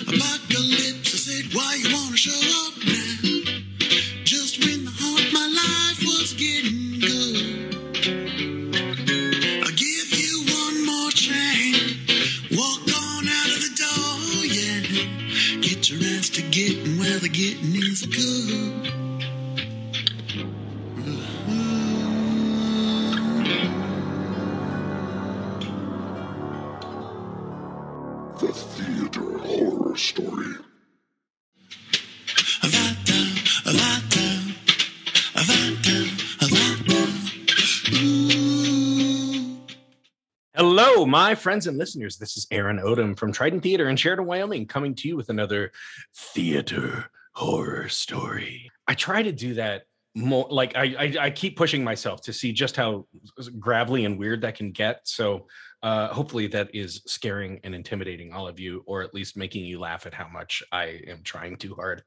apocalypse. I said, why you wanna show up Hello, my friends and listeners. This is Aaron Odom from Trident Theater in Sheridan, Wyoming, coming to you with another theater horror story. I try to do that more like I, I I keep pushing myself to see just how gravelly and weird that can get. So uh hopefully that is scaring and intimidating all of you, or at least making you laugh at how much I am trying too hard.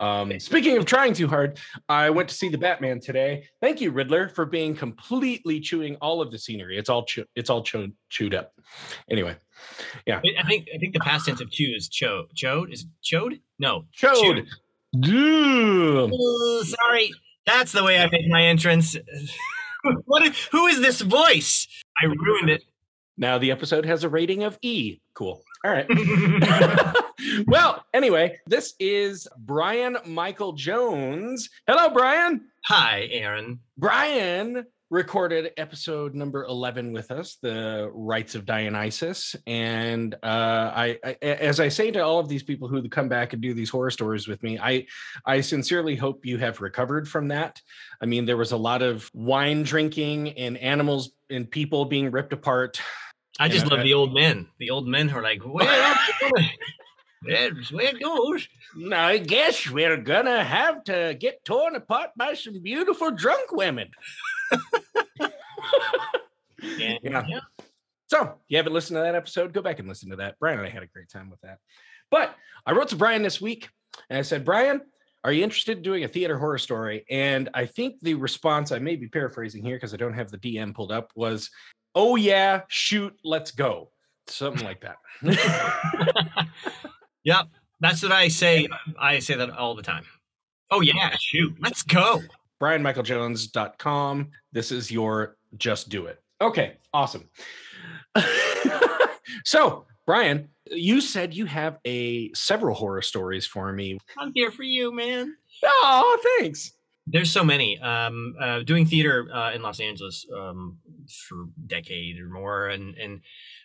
Um speaking of trying too hard, I went to see the Batman today. Thank you, Riddler, for being completely chewing all of the scenery. It's all chew- it's all chewed chewed up. Anyway, yeah. I think I think the past tense of chew is cho. Chode is it chode? No. chode. Dude. Sorry. That's the way I make my entrance. what? Is, who is this voice? I ruined it. Now the episode has a rating of E. Cool. All right. well, anyway, this is Brian Michael Jones. Hello, Brian. Hi, Aaron. Brian recorded episode number 11 with us the rites of dionysus and uh I, I as i say to all of these people who come back and do these horror stories with me i i sincerely hope you have recovered from that i mean there was a lot of wine drinking and animals and people being ripped apart I just Yeah, love I- the old men. The old men who are like, well, that's where it goes. Now, I guess we're gonna have to get torn apart by some beautiful drunk women. Yeah. yeah. So, if you haven't listened to that episode, go back and listen to that. Brian and I had a great time with that. But I wrote to Brian this week and I said, Brian, are you interested in doing a theater horror story? And I think the response, I may be paraphrasing here because I don't have the DM pulled up, was, oh, yeah, shoot, let's go. Something like that. Yep. That's what I say. I say that all the time. Oh yeah, shoot. Let's go. brianmichaeljones.com. This is your just do it. Okay, awesome. so, Brian, you said you have a several horror stories for me. I'm here for you, man. Oh, thanks. There's so many. Um, uh, doing theater uh, in Los Angeles um, for a decade or more, and and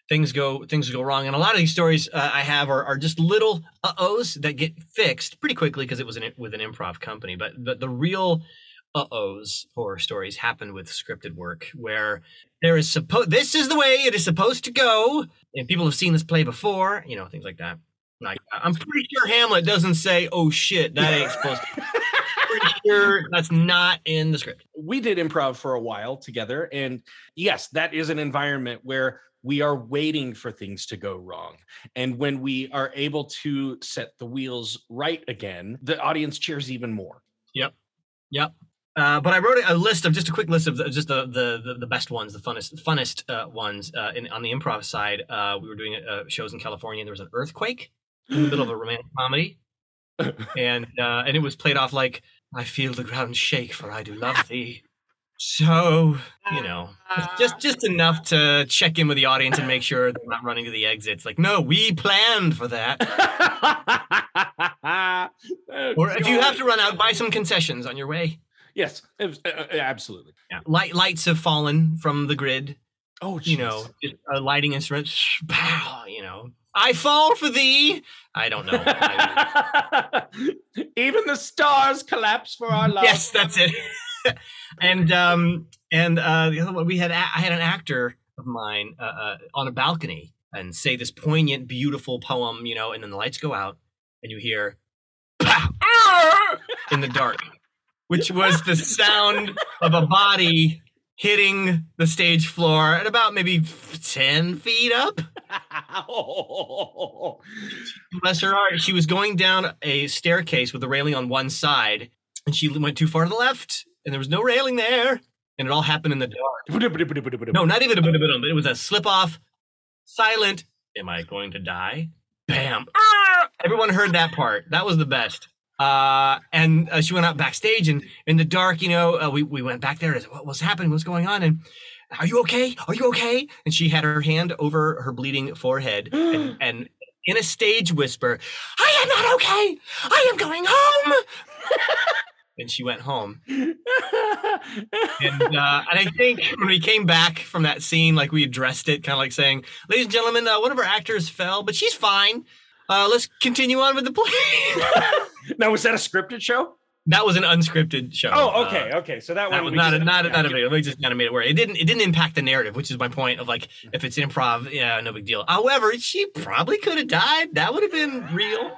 things go things go wrong. And a lot of these stories uh, I have are, are just little uh ohs that get fixed pretty quickly because it was an, with an improv company. But but the real uh ohs horror stories happen with scripted work where there is supposed this is the way it is supposed to go, and people have seen this play before. You know things like that. Like I'm pretty sure Hamlet doesn't say, "Oh shit, that ain't supposed to." Pretty sure that's not in the script. We did improv for a while together. And yes, that is an environment where we are waiting for things to go wrong. And when we are able to set the wheels right again, the audience cheers even more. Yep. Yep. Uh, but I wrote a list of just a quick list of the, just the, the the the best ones, the funnest funnest uh, ones. Uh, in, on the improv side, uh, we were doing uh, shows in California. and There was an earthquake in the middle of a romantic comedy, and uh, and it was played off like I feel the ground shake, for I do love thee. So you know, just just enough to check in with the audience and make sure they're not running to the exits. Like, no, we planned for that. Or if you have to run out, buy some concessions on your way. yes, was- uh, uh, absolutely. Yeah. Light lights have fallen from the grid. Oh, You know, just a lighting instrument. Pow, you know. I fall for thee. I don't know. I- Even the stars collapse for our love. yes, that's it. and um and uh the other one we had a- I had an actor of mine uh, uh, on a balcony and say this poignant, beautiful poem, you know, and then the lights go out and you hear in the dark, which was the sound of a body hitting the stage floor at about maybe 10 feet up. Bless her heart. She was going down a staircase with a railing on one side, and she went too far to the left, and there was no railing there. And it all happened in the dark. No, not even a bit of it. It was a slip off, silent. Am I going to die? Bam. Ah! Everyone heard that part. That was the best. Uh, and uh, she went out backstage, and in the dark, you know, uh, we we went back there. What, what's happening? What's going on? And are you okay? Are you okay? And she had her hand over her bleeding forehead, and, and in a stage whisper, "I am not okay. I am going home." and she went home. And, uh, and I think when we came back from that scene, like we addressed it, kind of like saying, "Ladies and gentlemen, uh, one of our actors fell, but she's fine. Uh, let's continue on with the play." now, was that a scripted show? That was an unscripted show. Oh, okay, Uh, okay. So that, that was not a, not a, not a big. We just kind of made it work. It didn't it didn't impact the narrative, which is my point of like if it's improv, yeah, no big deal. However, she probably could have died. That would have been real.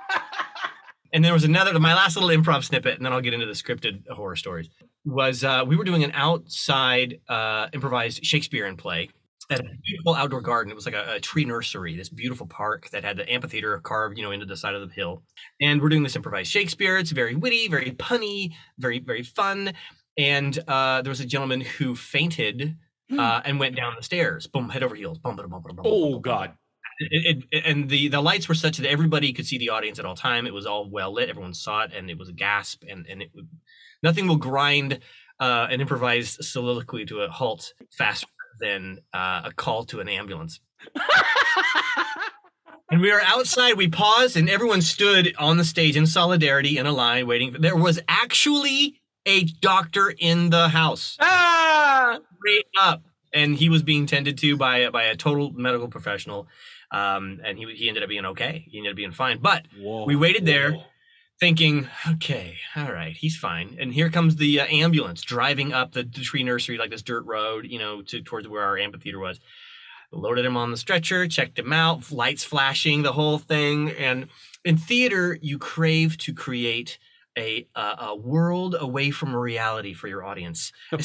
and there was another my last little improv snippet, and then I'll get into the scripted horror stories. Was uh, we were doing an outside uh, improvised Shakespearean play at a beautiful outdoor garden. It was like a, a tree nursery, this beautiful park that had the amphitheater carved, you know, into the side of the hill. And we're doing this improvised Shakespeare. It's very witty, very punny, very very fun. And uh, there was a gentleman who fainted uh, and went down the stairs, boom, head over heels, bum, bum, bum, bum, bum, Oh God. it, it, and the the lights were such that everybody could see the audience at all time. It was all well lit. Everyone saw it, and it was a gasp. And and it nothing will grind uh, an improvised soliloquy to a halt faster than uh, a call to an ambulance. And we were outside. We paused, and everyone stood on the stage in solidarity in a line, waiting. There was actually a doctor in the house ah! straight up, and he was being tended to by a- by a total medical professional, um, and he he ended up being okay. He ended up being fine. But Whoa. we waited there, thinking, okay, all right, he's fine. And here comes the uh, ambulance driving up the, the tree nursery, like this dirt road, you know, to towards where our amphitheater was. Loaded him on the stretcher, checked him out, lights flashing, the whole thing. And in theater, you crave to create a a, a world away from reality for your audience. Oh,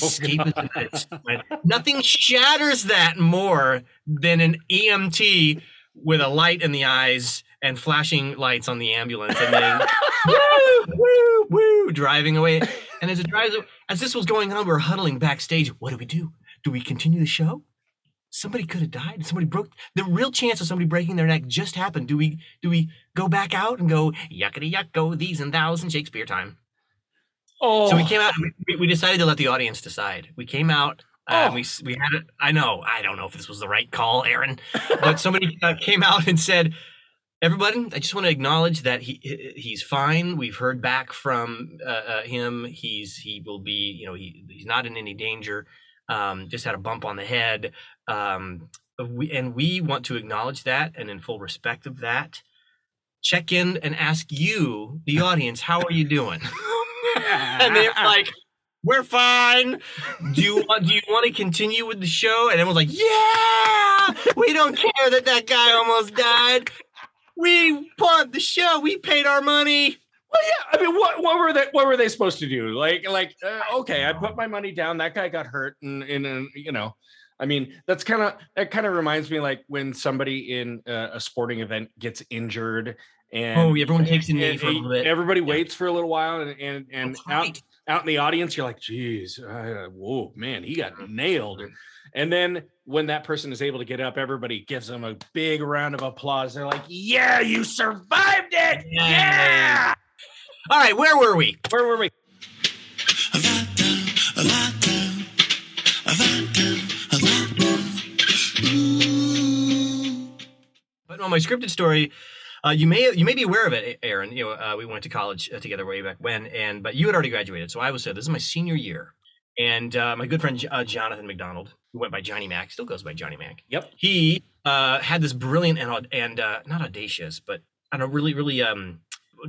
it's- right? Nothing shatters that more than an EMT with a light in the eyes and flashing lights on the ambulance and then woo, woo, woo, driving away. And as it drives, as this was going on, we were huddling backstage. What do we do? Do we continue the show? Somebody could have died. Somebody broke. The real chance of somebody breaking their neck just happened. Do we? Do we go back out and go yuckity yuck? Go these and thous and Shakespeare time. Oh. So we came out. We, we decided to let the audience decide. We came out. Uh, Oh. We we had it. I know. I don't know if this was the right call, Aaron, but somebody uh, came out and said, "Everybody, I just want to acknowledge that he he- he's fine. We've heard back from uh, uh, him. He's he will be. You know, he he's not in any danger. Um, just had a bump on the head. Um, we and we want to acknowledge that, and in full respect of that." Check in and ask you, the audience, how are you doing? and they're like, "We're fine. Do you want? Do you want to continue with the show?" And everyone's like, "Yeah, we don't care that that guy almost died. We bought the show. We paid our money." Well, yeah. I mean, what what were they what were they supposed to do? Like like uh, okay, I put my money down. That guy got hurt, and and, and you know, I mean, that's kind of that kind of reminds me like when somebody in uh, a sporting event gets injured, and Oh, everyone takes a knee and- for a little bit. Everybody Yeah. waits for a little while, and and and That's out right. out in the audience, you're like, geez, uh, whoa, man, he got Mm-hmm. nailed. And then when that person is able to get up, everybody gives them a big round of applause. They're like, yeah, you survived it. Yay. Yeah. All right, where were we? Where were we? Ooh. But on my scripted story, uh, you may you may be aware of it, Aaron. You know, uh, we went to college uh, together way back when, and but you had already graduated, so I was uh, this is my senior year, and uh, my good friend uh, Jonathan McDonald, who went by Johnny Mac, still goes by Johnny Mac. Yep. He uh, had this brilliant and and uh, not audacious, but I don't know, really really um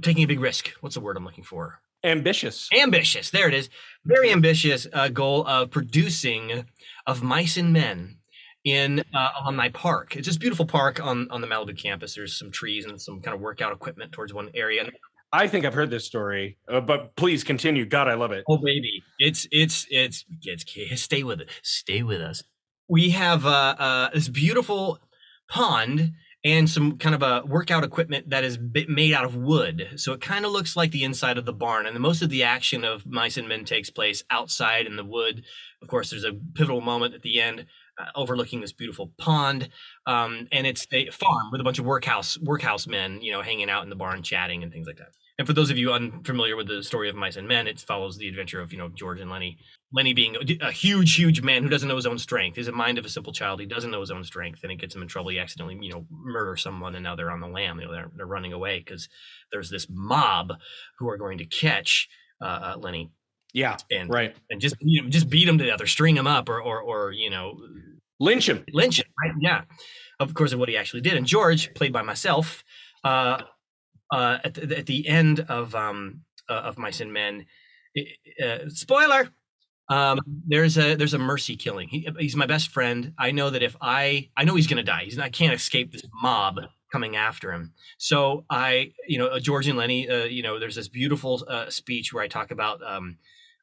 taking a big risk. What's the word I'm looking for? Ambitious. ambitious there it is very ambitious uh, goal of producing of mice and men in uh, alumni park it's this beautiful park on on the malibu campus there's some trees and some kind of workout equipment towards one area I think I've heard this story, uh, but please continue. God, I love it. oh baby it's it's it's it's stay with it stay with us we have uh, uh this beautiful pond and some kind of a workout equipment that is made out of wood. So it kind of looks like the inside of the barn. And most of the action of Mice and Men takes place outside in the wood. Of course, there's a pivotal moment at the end overlooking this beautiful pond Um, and it's a farm with a bunch of workhouse workhouse men, you know, hanging out in the barn, chatting and things like that. And for those of you unfamiliar with the story of Mice and Men, it follows the adventure of you know George and Lennie. Lennie being a, huge, huge man who doesn't know his own strength. He's a mind of a simple child. He doesn't know his own strength, and it gets him in trouble. He accidentally, you know, murder someone, and now they're on the lam. You know, they're, they're running away because there's this mob who are going to catch uh, uh, Lennie Yeah. and Right. and just you know, just beat him to death or string him up or or or you know Lynch him. lynch him. Right? Yeah, of course, of what he actually did. And George, played by myself, uh, uh, at the, at the end of um uh, of Mice and Men, uh, spoiler. Um, there's a there's a mercy killing. He, he's my best friend. I know that if I I know he's gonna die. He's I can't escape this mob coming after him. So I you know uh, George and Lennie. Uh, you know there's this beautiful uh, speech where I talk about um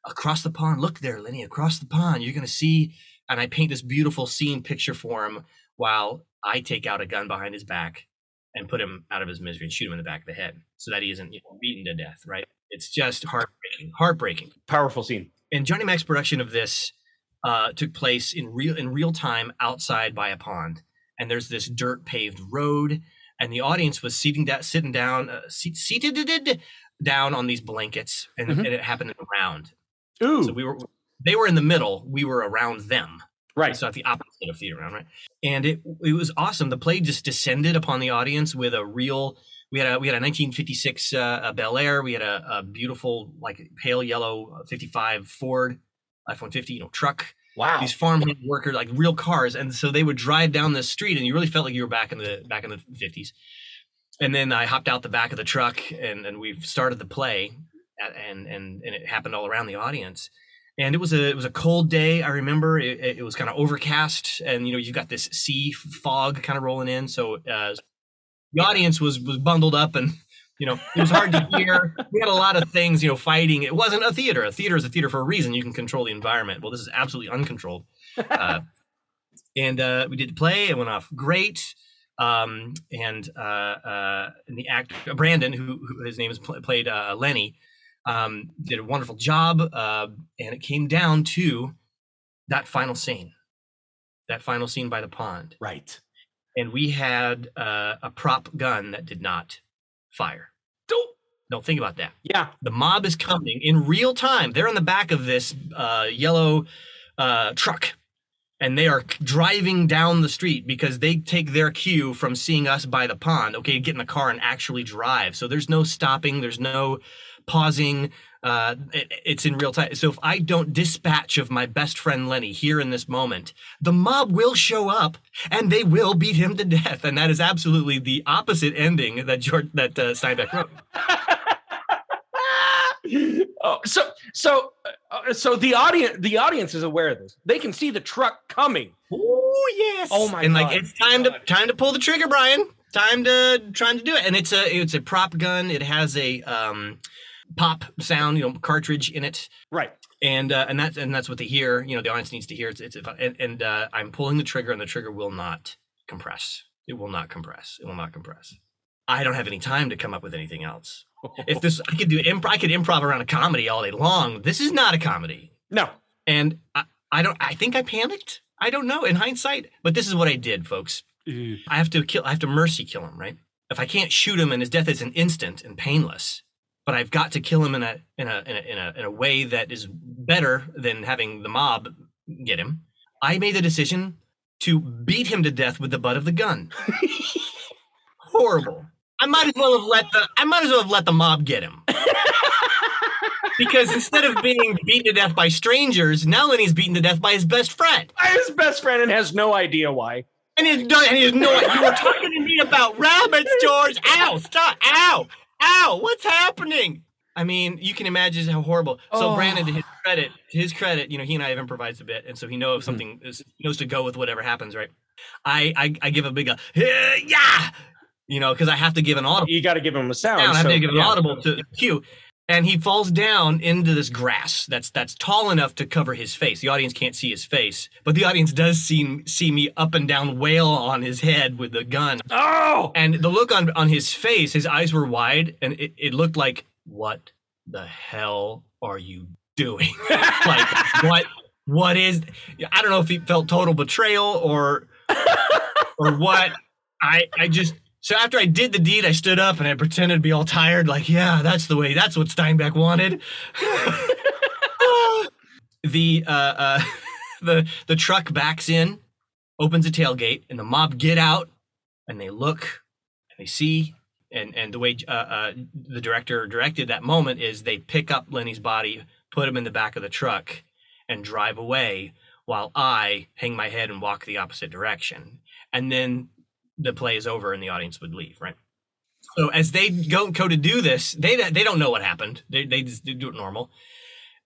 across the pond. Look there, Lennie, across the pond. You're gonna see and I paint this beautiful scene picture for him while I take out a gun behind his back and put him out of his misery and shoot him in the back of the head so that he isn't you know, beaten to death. Right? It's just heartbreaking, heartbreaking. Powerful scene. And Johnny Mac's production of this uh, took place in real in real time outside by a pond, and there's this dirt paved road, and the audience was seating that sitting down, uh, seat, seated down on these blankets, and, Mhm. and it happened in a round. Ooh. So we were they were in the middle, we were around them. right. So at the opposite of theater round, right? And it it was awesome. The play just descended upon the audience with a real. We had a we had a 1956 uh, a Bel Air. We had a, a beautiful like pale yellow uh, 55 Ford F-150 you know truck. wow. These farmhand workers like real cars, and so they would drive down the street, and you really felt like you were back in the back in the 50s. And then I hopped out the back of the truck, and and we started the play, at- and and and it happened all around the audience and it was a it was a cold day. I remember it, it- was kind of overcast, and you know you've got this sea fog kind of rolling in. So uh, the audience was was bundled up, and you know it was hard to hear. We had a lot of things, you know, fighting. It wasn't a theater. A theater is a theater for a reason. You can control the environment. Well, this is absolutely uncontrolled. Uh, and uh, we did the play. It went off great. Um, and uh, uh, and the actor Brandon, who, who his name is pl- played uh, Lennie, um, did a wonderful job. Uh, and it came down to that final scene, that final scene by the pond. right. And we had uh, a prop gun that did not fire. Don't. don't think about that. Yeah. The mob is coming in real time. They're in the back of this uh, yellow uh, truck, and they are driving down the street because they take their cue from seeing us by the pond. Okay, get in the car and actually drive. So there's no stopping. There's no pausing. Uh, it- it's in real time. So if I don't dispatch of my best friend Lennie here in this moment, the mob will show up and they will beat him to death. And that is absolutely the opposite ending that George that uh, Steinbeck wrote. oh, so so uh, so the audience the audience is aware of this. They can see the truck coming. Oh yes. Oh, my And like it's time to time to pull the trigger, Brian. Time to trying to do it. And it's a it's a prop gun. It has a um pop sound, you know, cartridge in it. Right. And uh, and that's and that's what they hear. You know, the audience needs to hear. It's, it's and, and uh, I'm pulling the trigger, and the trigger will not compress. It will not compress. It will not compress. I don't have any time to come up with anything else. If this, I could do improv. I could improv around a comedy all day long. This is not a comedy No. and I, I don't i think i panicked i don't know in hindsight but this is what i did folks i have to kill i have to mercy kill him right if i can't shoot him and his death is an instant and painless but i've got to kill him in a in a in a in a, in a way that is better than having the mob get him i made the decision to beat him to death with the butt of the gun horrible i might as well have let the i might as well have let the mob get him because instead of being beaten to death by strangers, now Lennie's beaten to death by his best friend. By his best friend and has no idea why. And he's done, and he's no. Idea. You were talking to me about rabbits, George. Ow! Stop! Ow! Ow! What's happening? I mean, you can imagine how horrible. So Oh. Brandon, to his credit, to his credit, you know, he and I have improvised a bit, and so he knows if something is, knows to go with whatever happens, right? I I, I give a big uh, yeah, you know, because I have to give an audible. You got to give him a sound. I have so, to give an yeah. audible to cue. And he falls down into this grass that's that's tall enough to cover his face. The audience can't see his face, but the audience does see see me up and down wail on his head with the gun. Oh. And the look on on his face, his eyes were wide, and it, it looked like, "What the hell are you doing? like what what is?" I don't know if he felt total betrayal or or what. I I just so after I did the deed, I stood up and I pretended to be all tired, like, yeah, that's the way. That's what Steinbeck wanted. the uh, uh, the the truck backs in, opens a tailgate, and the mob get out and they look and they see. And and the way uh, uh, the director directed that moment is they pick up Lennie's body, put him in the back of the truck, and drive away while I hang my head and walk the opposite direction. And then the play is over and the audience would leave, right? So as they go go to do this, they they don't know what happened. They they just do it normal,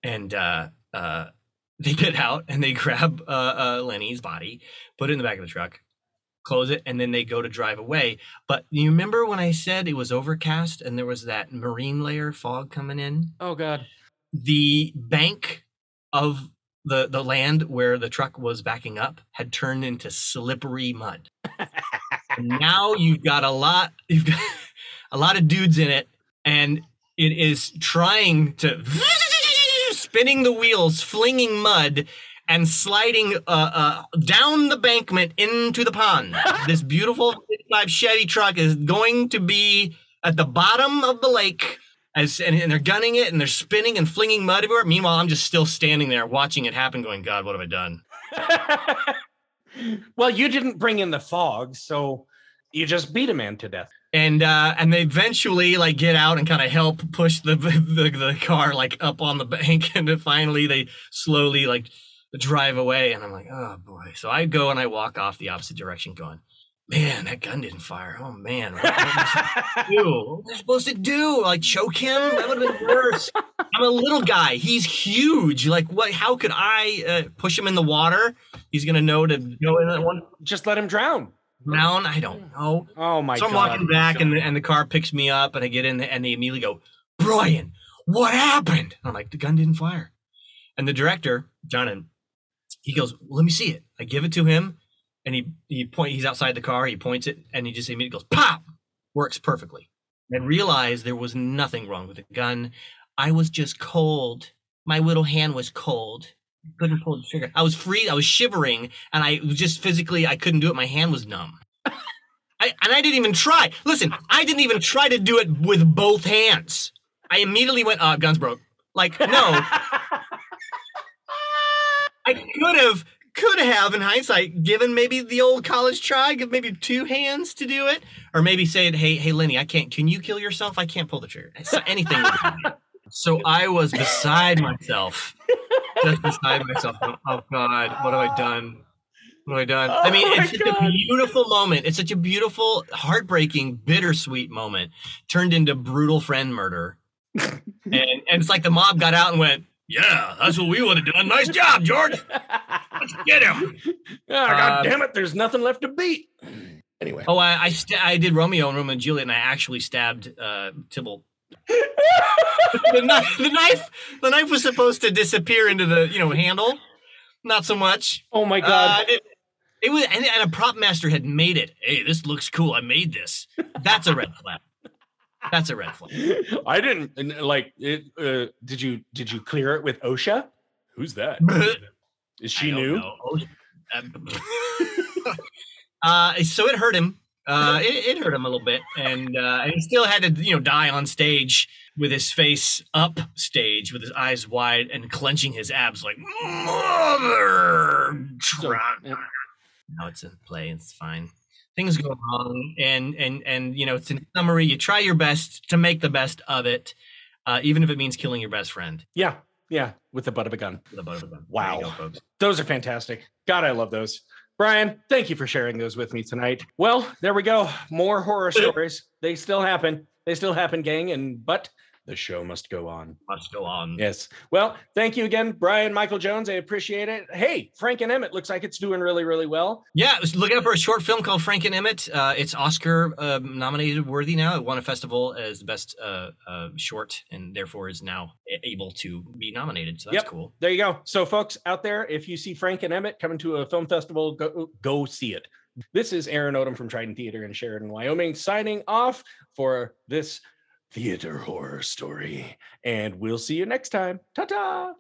and uh, uh, they get out and they grab uh, uh, Lennie's body, put it in the back of the truck, close it, and then they go to drive away. But you remember when I said it was overcast and there was that marine layer fog coming in? Oh God. the bank of the the land where the truck was backing up had turned into slippery mud. And now you've got a lot you've got a lot of dudes in it and it is trying to spinning the wheels, flinging mud and sliding uh, uh, down the bankment into the pond. this beautiful 55 Chevy truck is going to be at the bottom of the lake as and, and they're gunning it and they're spinning and flinging mud everywhere. Meanwhile, I'm just still standing there watching it happen, going, God, what have I done? Well, you didn't bring in the fog, so you just beat a man to death. And uh, and they eventually like get out and kind of help push the, the the car like up on the bank, and then finally they slowly like drive away. And I'm like, oh boy. So I go and I walk off the opposite direction, going, man, that gun didn't fire. Oh man, what was I? What was I supposed to do? Like choke him? That would have been worse. I'm a little guy. He's huge. Like what? How could I uh, push him in the water? He's gonna know to go in that one just let him drown. down. I don't know. Oh my God. so I'm God. walking back, and the, and the car picks me up, and I get in, and they immediately go, "Brian, what happened?" And I'm like, "The gun didn't fire." And the director, John, he goes, well, "Let me see it." I give it to him, and he he point. He's outside the car. He points it, and he just immediately goes, "Pop!" Works perfectly. And realized there was nothing wrong with the gun. I was just cold. My little hand was cold. Couldn't pull the trigger. I was free. I was shivering, and I was just physically I couldn't do it. My hand was numb. I, and I didn't even try. Listen, I didn't even try to do it with both hands. I immediately went, uh, guns broke. Like, no, I could have, could have, in hindsight, given maybe the old college try, give maybe two hands to do it, or maybe saying, "Hey, hey, Lennie, I can't. Can you kill yourself? I can't pull the trigger." So anything. would have been. so I was beside myself, just beside myself. Oh God, what have I done? What have I done? I mean, Oh it's such a beautiful moment. It's such a beautiful, heartbreaking, bittersweet moment turned into brutal friend murder. and and it's like the mob got out and went, "Yeah, that's what we would have done. Nice job, George. Let's get him." God Uh, damn it! There's nothing left to beat. Anyway. Oh, I I, sta- I did Romeo and Romeo and Juliet, and I actually stabbed uh, Tybalt. The, knife, the knife, the knife was supposed to disappear into the you know handle. Not so much. Oh my Uh, God. it, it was, and, and a prop master had made it. Hey, this looks cool. I made this. That's a red flag. That's a red flag. I didn't like it. Uh, did you did you clear it with OSHA? Who's that? Is she I don't new? know. Oh, uh, so it hurt him. Uh, it, it hurt him a little bit, and uh, and he still had to, you know, die on stage with his face up stage, with his eyes wide and clenching his abs like mother. So, truck." yeah. No, it's a play. It's fine. Things go wrong, and and and you know, it's in summary. You try your best to make the best of it, uh, even if it means killing your best friend yeah, yeah, with the butt of a gun. with a butt of a gun. Wow. Go. Those are fantastic. God, I love those. Brian, thank you for sharing those with me tonight. Well, there we go. More horror stories. They still happen. They still happen, gang. And but the show must go on. Must go on. Yes. Well, thank you again, Brian Michael Jones. I appreciate it. Hey, Frank and Emmett looks like it's doing really, really well. Yeah, just look out for a short film called Frank and Emmett. Uh, it's Oscar uh, nominated worthy now. It won a festival as the best uh, uh, short, and therefore is now able to be nominated. So that's Yep. cool. There you go. So, folks out there, if you see Frank and Emmett coming to a film festival, go go see it. This is Aaron Odom from Trident Theater in Sheridan, Wyoming, signing off for this theater horror story. And we'll see you next time. Ta ta.